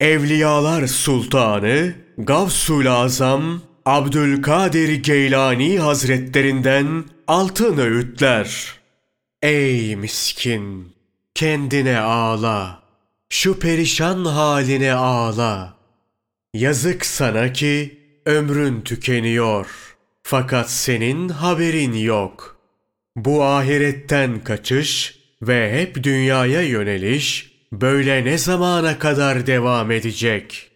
Evliyalar Sultanı Gavsul Azam Abdülkadir Geylani Hazretlerinden altın öğütler. Ey miskin! Kendine ağla. Şu perişan haline ağla. Yazık sana ki ömrün tükeniyor. Fakat senin haberin yok. Bu ahiretten kaçış ve hep dünyaya yöneliş böyle ne zamana kadar devam edecek?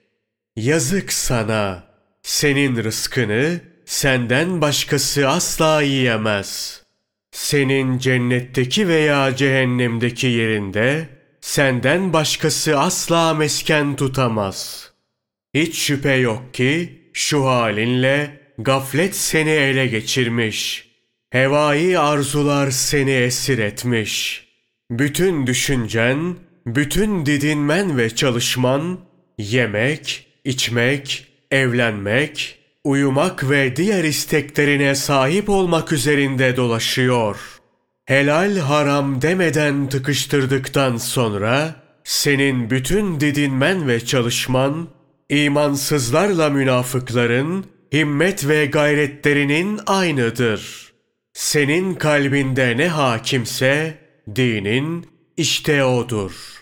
Yazık sana. Senin rızkını senden başkası asla yiyemez. Senin cennetteki veya cehennemdeki yerinde senden başkası asla mesken tutamaz. Hiç şüphe yok ki şu halinle gaflet seni ele geçirmiş. Hevai arzular seni esir etmiş. Bütün düşüncen, bütün didinmen ve çalışman yemek, içmek, evlenmek, uyumak ve diğer isteklerine sahip olmak üzerinde dolaşıyor. Helal haram demeden tıkıştırdıktan sonra senin bütün didinmen ve çalışman imansızlarla münafıkların himmet ve gayretlerinin aynıdır. Senin kalbinde ne hakimse dinin işte odur.